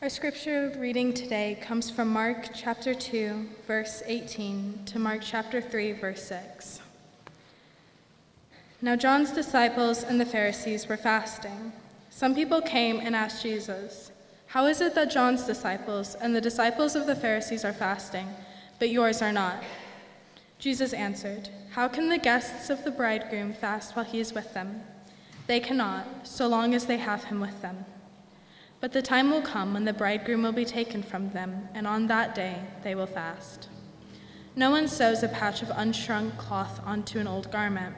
Our scripture reading today comes from Mark chapter 2, verse 18 to Mark chapter 3, verse 6. Now John's disciples and the Pharisees were fasting. Some people came and asked Jesus, How is it that John's disciples and the disciples of the Pharisees are fasting, but yours are not? Jesus answered, How can the guests of the bridegroom fast while he is with them? They cannot, so long as they have him with them. But the time will come when the bridegroom will be taken from them, and on that day they will fast. No one sews a patch of unshrunk cloth onto an old garment.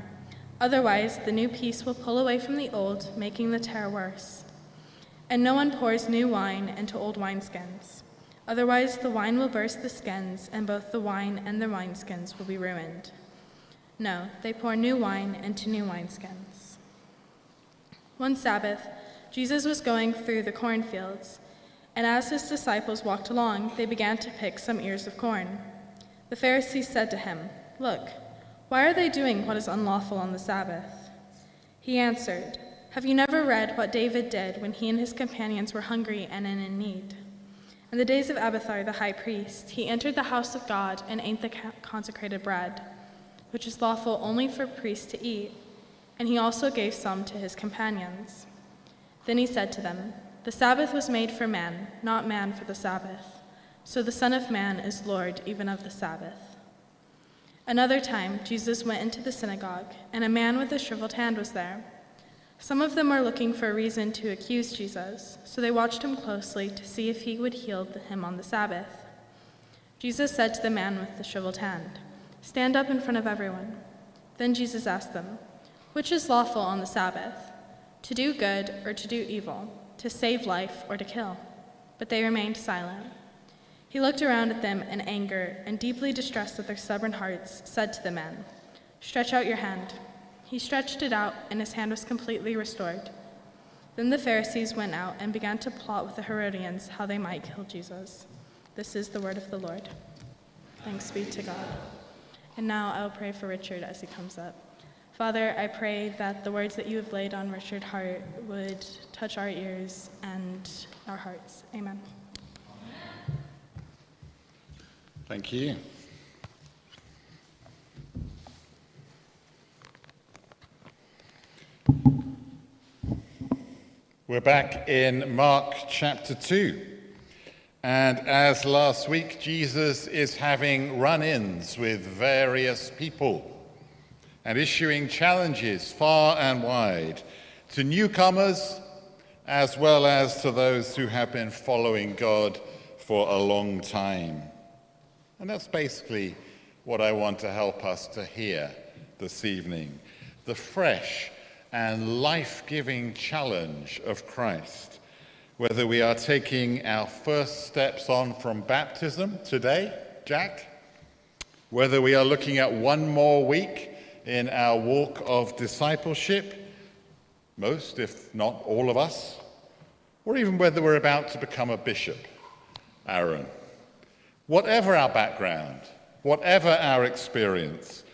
Otherwise, the new piece will pull away from the old, making the tear worse. And no one pours new wine into old wineskins. Otherwise, the wine will burst the skins, and both the wine and the wineskins will be ruined. No, they pour new wine into new wineskins. One Sabbath, Jesus was going through the cornfields, and as his disciples walked along, they began to pick some ears of corn. The Pharisees said to him, Look, why are they doing what is unlawful on the Sabbath? He answered, Have you never read what David did when he and his companions were hungry and in need? In the days of Abiathar the high priest, he entered the house of God and ate the consecrated bread, which is lawful only for priests to eat, and he also gave some to his companions. Then he said to them, The Sabbath was made for man, not man for the Sabbath. So the Son of Man is Lord even of the Sabbath. Another time, Jesus went into the synagogue, and a man with a shriveled hand was there. Some of them were looking for a reason to accuse Jesus, so they watched him closely to see if he would heal him on the Sabbath. Jesus said to the man with the shriveled hand, Stand up in front of everyone. Then Jesus asked them, Which is lawful on the Sabbath? To do good or to do evil, to save life or to kill. But they remained silent. He looked around at them in anger and, deeply distressed at their stubborn hearts, said to the men, Stretch out your hand. He stretched it out, and his hand was completely restored. Then the Pharisees went out and began to plot with the Herodians how they might kill Jesus. This is the word of the Lord. Thanks be to God. And now I will pray for Richard as he comes up. Father, I pray that the words that you have laid on Richard's heart would touch our ears and our hearts. Amen. Thank you. We're back in Mark chapter 2. And as last week, Jesus is having run ins with various people and issuing challenges far and wide to newcomers as well as to those who have been following God for a long time. And that's basically what I want to help us to hear this evening the fresh and life giving challenge of Christ. Whether we are taking our first steps on from baptism today, Jack, whether we are looking at one more week in our walk of discipleship, most, if not all of us, or even whether we're about to become a bishop, Aaron. Whatever our background, whatever our experience,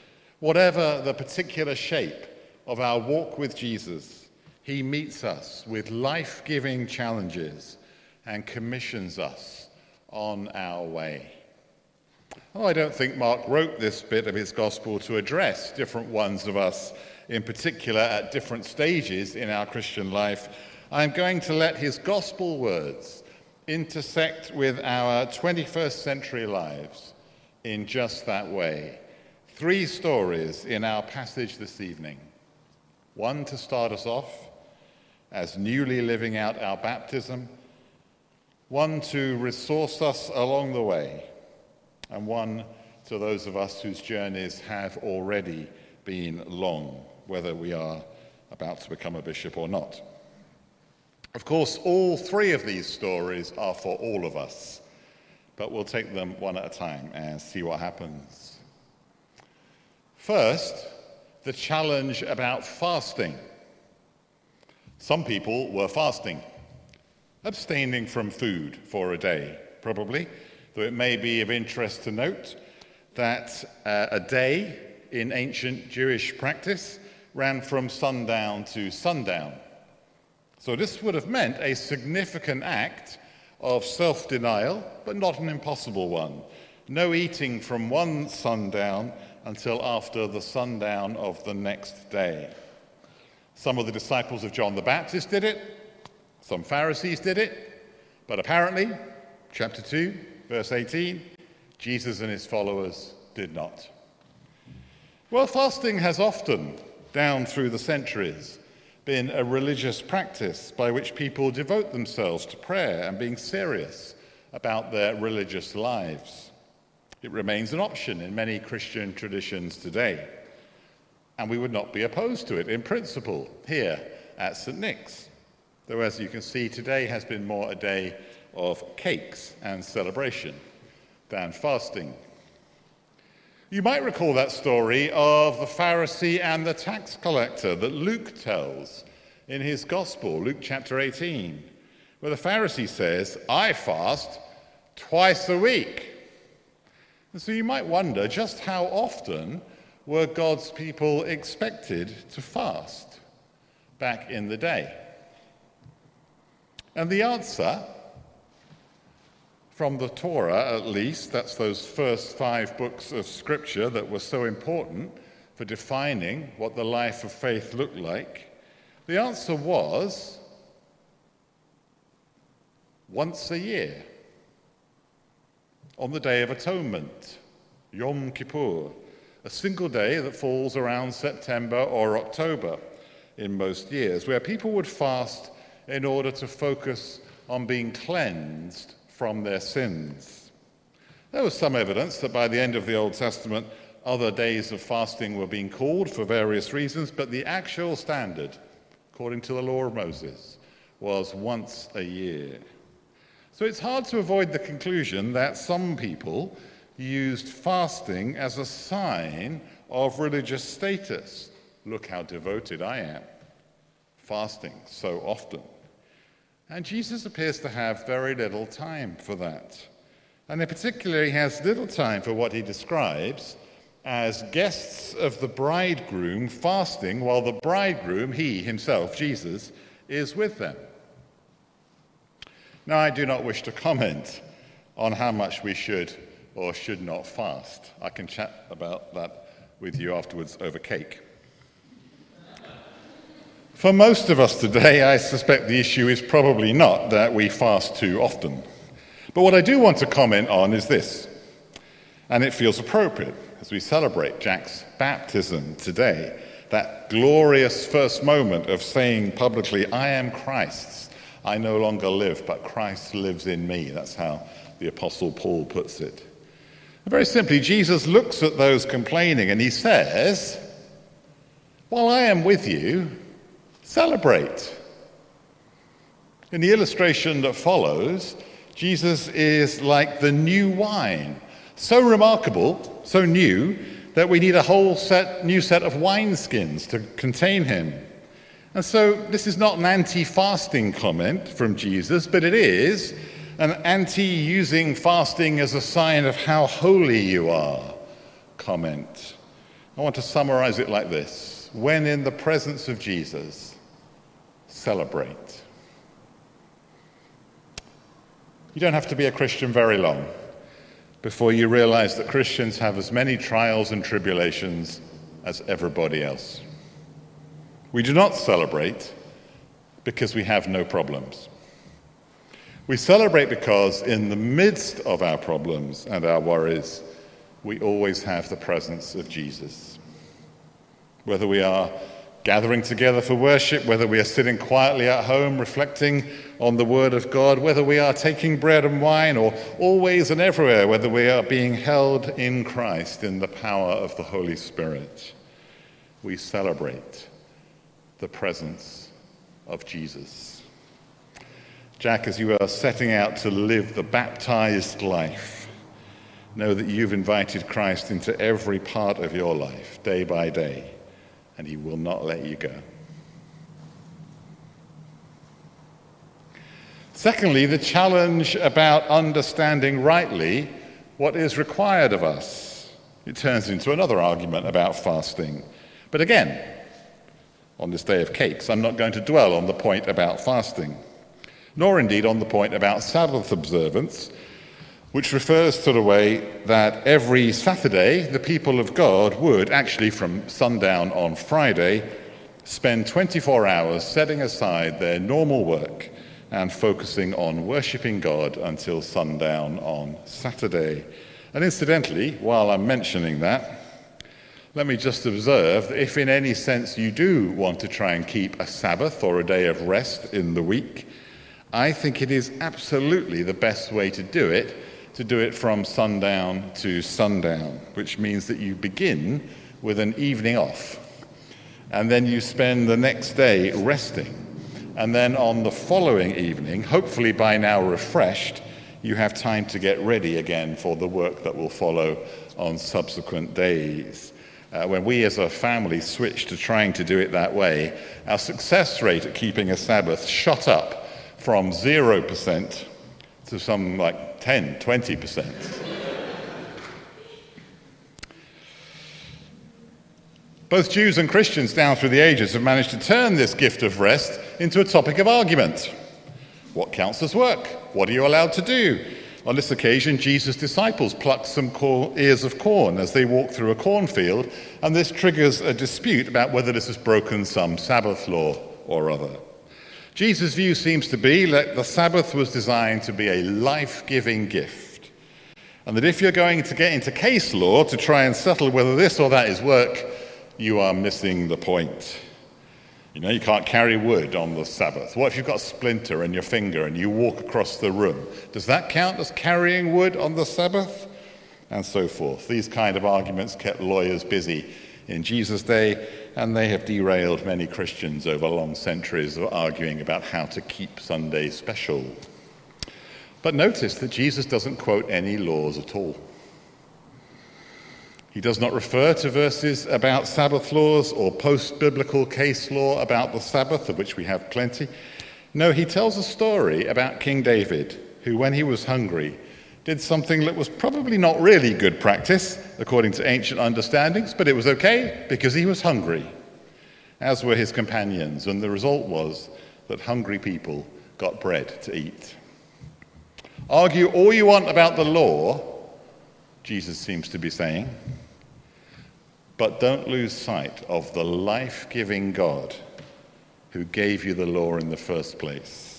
whatever the particular shape of our walk with Jesus, he meets us with life giving challenges and commissions us on our way. I don't think Mark wrote this bit of his gospel to address different ones of us in particular at different stages in our Christian life. I'm going to let his gospel words intersect with our 21st century lives in just that way. Three stories in our passage this evening. One to start us off as newly living out our baptism, one to resource us along the way and one to those of us whose journeys have already been long, whether we are about to become a bishop or not. Of course, all three of these stories are for all of us, but we'll take them one at a time and see what happens. First, the challenge about fasting. Some people were fasting, abstaining from food for a day, probably, though it may be of interest to note that uh, a day in ancient Jewish practice ran from sundown to sundown. So this would have meant a significant act of self denial, but not an impossible one. No eating from one sundown until after the sundown of the next day. Some of the disciples of John the Baptist did it, some Pharisees did it, but apparently, chapter 2, verse 18, Jesus and his followers did not. Well, fasting has often, down through the centuries, been a religious practice by which people devote themselves to prayer and being serious about their religious lives. It remains an option in many Christian traditions today, and we would not be opposed to it in principle here at St. Nick's, though, as you can see, today has been more a day of cakes and celebration than fasting. You might recall that story of the Pharisee and the tax collector that Luke tells in his Gospel, Luke chapter 18, where the Pharisee says, I fast twice a week. And so you might wonder just how often were God's people expected to fast back in the day? And the answer from the Torah, at least, that's those first five books of Scripture that were so important for defining what the life of faith looked like, the answer was once a year, on the Day of Atonement, Yom Kippur, a single day that falls around September or October in most years, where people would fast in order to focus on being cleansed from their sins. There was some evidence that by the end of the Old Testament, other days of fasting were being called for various reasons, but the actual standard, according to the law of Moses, was once a year. So it's hard to avoid the conclusion that some people used fasting as a sign of religious status. Look how devoted I am. Fasting so often. And Jesus appears to have very little time for that. And in particular, he has little time for what he describes as guests of the bridegroom fasting while the bridegroom, he himself, Jesus, is with them. Now, I do not wish to comment on how much we should or should not fast. I can chat about that with you afterwards over cake. For most of us today, I suspect the issue is probably not that we fast too often. But what I do want to comment on is this, and it feels appropriate as we celebrate Jack's baptism today, that glorious first moment of saying publicly, I am Christ's. I no longer live, but Christ lives in me. That's how the Apostle Paul puts it. Very simply, Jesus looks at those complaining and he says, While I am with you, Celebrate. In the illustration that follows, Jesus is like the new wine, so remarkable, so new, that we need a whole set, new set of wineskins to contain him. And so this is not an anti fasting comment from Jesus, but it is an anti using fasting as a sign of how holy you are comment. I want to summarize it like this When in the presence of Jesus, celebrate. You don't have to be a Christian very long before you realize that Christians have as many trials and tribulations as everybody else. We do not celebrate because we have no problems. We celebrate because, in the midst of our problems and our worries, we always have the presence of Jesus. Whether we are gathering together for worship, whether we are sitting quietly at home reflecting on the Word of God, whether we are taking bread and wine, or always and everywhere, whether we are being held in Christ in the power of the Holy Spirit, we celebrate the presence of Jesus. Jack, as you are setting out to live the baptized life, know that you've invited Christ into every part of your life, day by day, and he will not let you go. Secondly, the challenge about understanding rightly what is required of us. It turns into another argument about fasting. But again, on this day of cakes, I'm not going to dwell on the point about fasting, nor indeed on the point about Sabbath observance, which refers to the way that every Saturday the people of God would, actually from sundown on Friday, spend 24 hours setting aside their normal work and focusing on worshipping God until sundown on Saturday. And incidentally, while I'm mentioning that, let me just observe that if in any sense you do want to try and keep a Sabbath or a day of rest in the week, I think it is absolutely the best way to do it, to do it from sundown to sundown, which means that you begin with an evening off, and then you spend the next day resting. And then on the following evening, hopefully by now refreshed, you have time to get ready again for the work that will follow on subsequent days. Uh, when we as a family switched to trying to do it that way, our success rate at keeping a Sabbath shot up from 0% to some like 10, 20%. Both Jews and Christians down through the ages have managed to turn this gift of rest into a topic of argument. What counts as work? What are you allowed to do? On this occasion, Jesus' disciples plucked some ears of corn as they walked through a cornfield, and this triggers a dispute about whether this has broken some Sabbath law or other. Jesus' view seems to be that the Sabbath was designed to be a life giving gift, and that if you're going to get into case law to try and settle whether this or that is work, you are missing the point. You know, you can't carry wood on the Sabbath. What if you've got a splinter in your finger and you walk across the room? Does that count as carrying wood on the Sabbath? And so forth. These kind of arguments kept lawyers busy in Jesus' day, and they have derailed many Christians over long centuries of arguing about how to keep Sunday special. But notice that Jesus doesn't quote any laws at all. He does not refer to verses about Sabbath laws or post biblical case law about the Sabbath, of which we have plenty. No, he tells a story about King David, who, when he was hungry, did something that was probably not really good practice, according to ancient understandings, but it was okay because he was hungry, as were his companions, and the result was that hungry people got bread to eat. Argue all you want about the law, Jesus seems to be saying. But don't lose sight of the life giving God who gave you the law in the first place.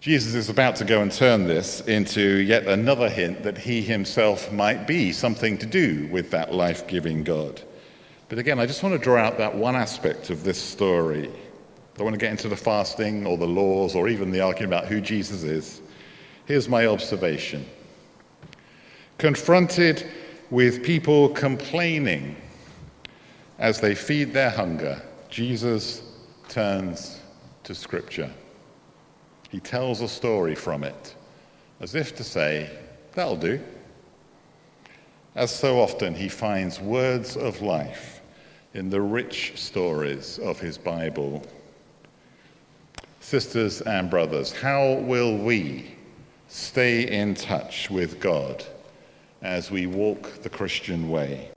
Jesus is about to go and turn this into yet another hint that he himself might be something to do with that life giving God. But again, I just want to draw out that one aspect of this story. I don't want to get into the fasting or the laws or even the argument about who Jesus is. Here's my observation. Confronted with people complaining as they feed their hunger, Jesus turns to Scripture. He tells a story from it, as if to say, That'll do. As so often, he finds words of life in the rich stories of his Bible. Sisters and brothers, how will we stay in touch with God? as we walk the Christian way?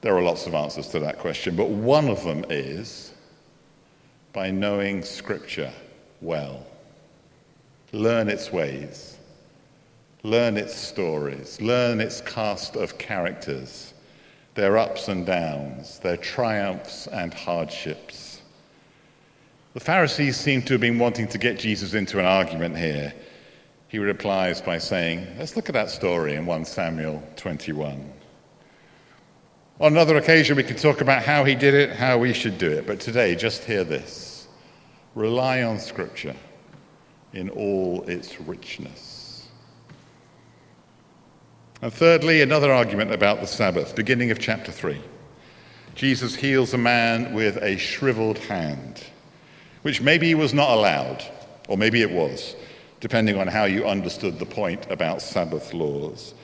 There are lots of answers to that question, but one of them is by knowing Scripture well. Learn its ways, learn its stories, learn its cast of characters, their ups and downs, their triumphs and hardships. The Pharisees seem to have been wanting to get Jesus into an argument here he replies by saying, Let's look at that story in 1 Samuel 21. On another occasion, we could talk about how he did it, how we should do it, but today, just hear this rely on Scripture in all its richness. And thirdly, another argument about the Sabbath, beginning of chapter 3. Jesus heals a man with a shriveled hand. which maybe was not allowed, or maybe it was, depending on how you understood the point about Sabbath laws.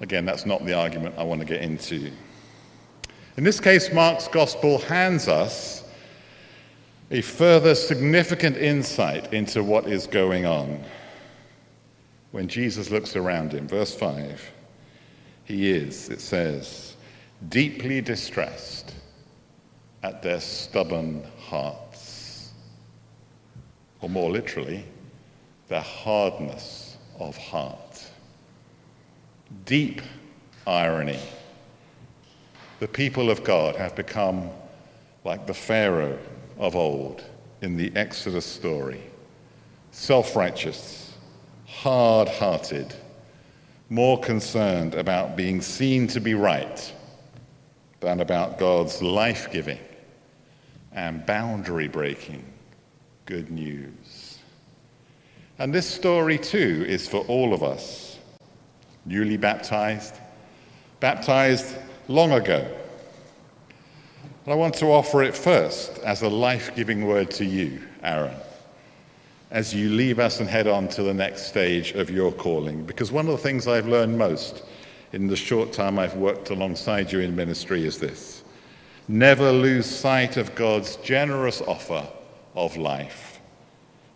Again, that's not the argument I want to get into. In this case, Mark's gospel hands us a further significant insight into what is going on. When Jesus looks around him, verse 5, he is, it says, deeply distressed at their stubborn hearts. Or more literally, their hardness of heart. Deep irony. The people of God have become like the Pharaoh of old in the Exodus story self righteous, hard hearted, more concerned about being seen to be right than about God's life giving and boundary breaking good news. And this story, too, is for all of us newly baptized, baptized long ago. But I want to offer it first as a life giving word to you, Aaron, as you leave us and head on to the next stage of your calling. Because one of the things I've learned most in the short time I've worked alongside you in ministry is this. Never lose sight of God's generous offer of life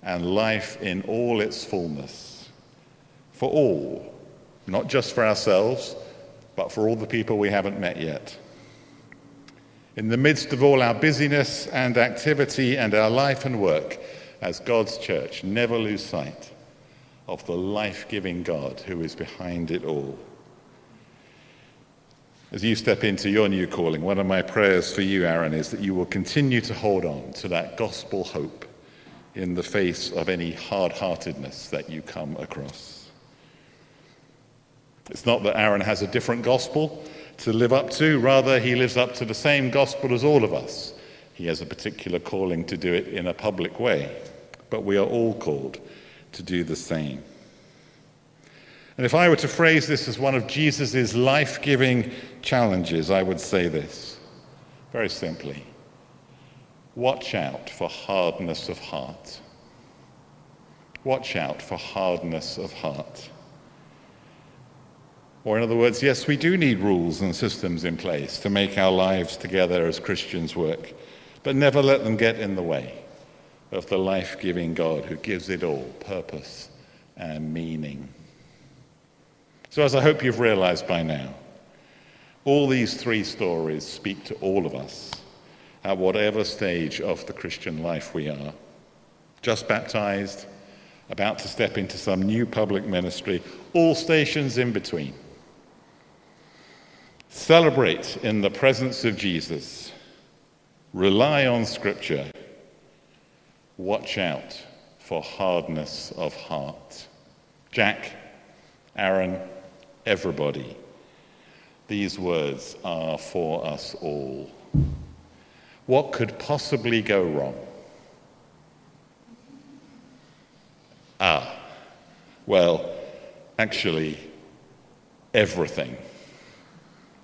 and life in all its fullness. For all, not just for ourselves, but for all the people we haven't met yet. In the midst of all our busyness and activity and our life and work as God's church, never lose sight of the life giving God who is behind it all. As you step into your new calling, one of my prayers for you, Aaron, is that you will continue to hold on to that gospel hope in the face of any hard heartedness that you come across. It's not that Aaron has a different gospel to live up to. Rather, he lives up to the same gospel as all of us. He has a particular calling to do it in a public way, but we are all called to do the same. And if I were to phrase this as one of Jesus' life giving challenges, I would say this very simply Watch out for hardness of heart. Watch out for hardness of heart. Or, in other words, yes, we do need rules and systems in place to make our lives together as Christians work, but never let them get in the way of the life giving God who gives it all purpose and meaning. So, as I hope you've realized by now, all these three stories speak to all of us at whatever stage of the Christian life we are. Just baptized, about to step into some new public ministry, all stations in between. Celebrate in the presence of Jesus. Rely on Scripture. Watch out for hardness of heart. Jack, Aaron, everybody, these words are for us all. What could possibly go wrong? Ah, well, actually, everything.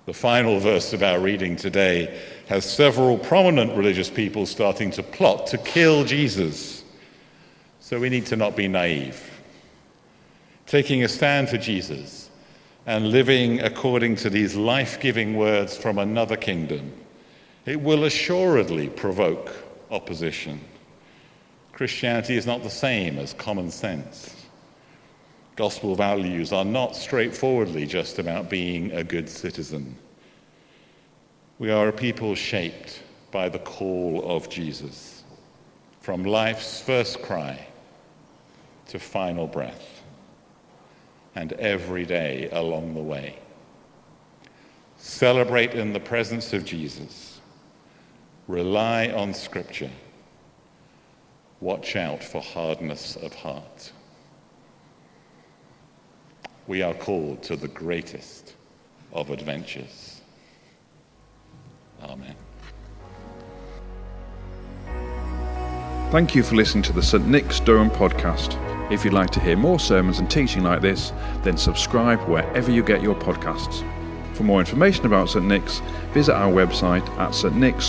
The final verse of our reading today has several prominent religious people starting to plot to kill Jesus. So we need to not be naive. Taking a stand for Jesus and living according to these life giving words from another kingdom, it will assuredly provoke opposition. Christianity is not the same as common sense. Gospel values are not straightforwardly just about being a good citizen. We are a people shaped by the call of Jesus, from life's first cry to final breath, and every day along the way. Celebrate in the presence of Jesus. Rely on Scripture. Watch out for hardness of heart we are called to the greatest of adventures. Amen. Thank you for listening to the St. Nick's Durham podcast. If you'd like to hear more sermons and teaching like this, then subscribe wherever you get your podcasts. For more information about St. Nick's, visit our website at stnicks.org.uk.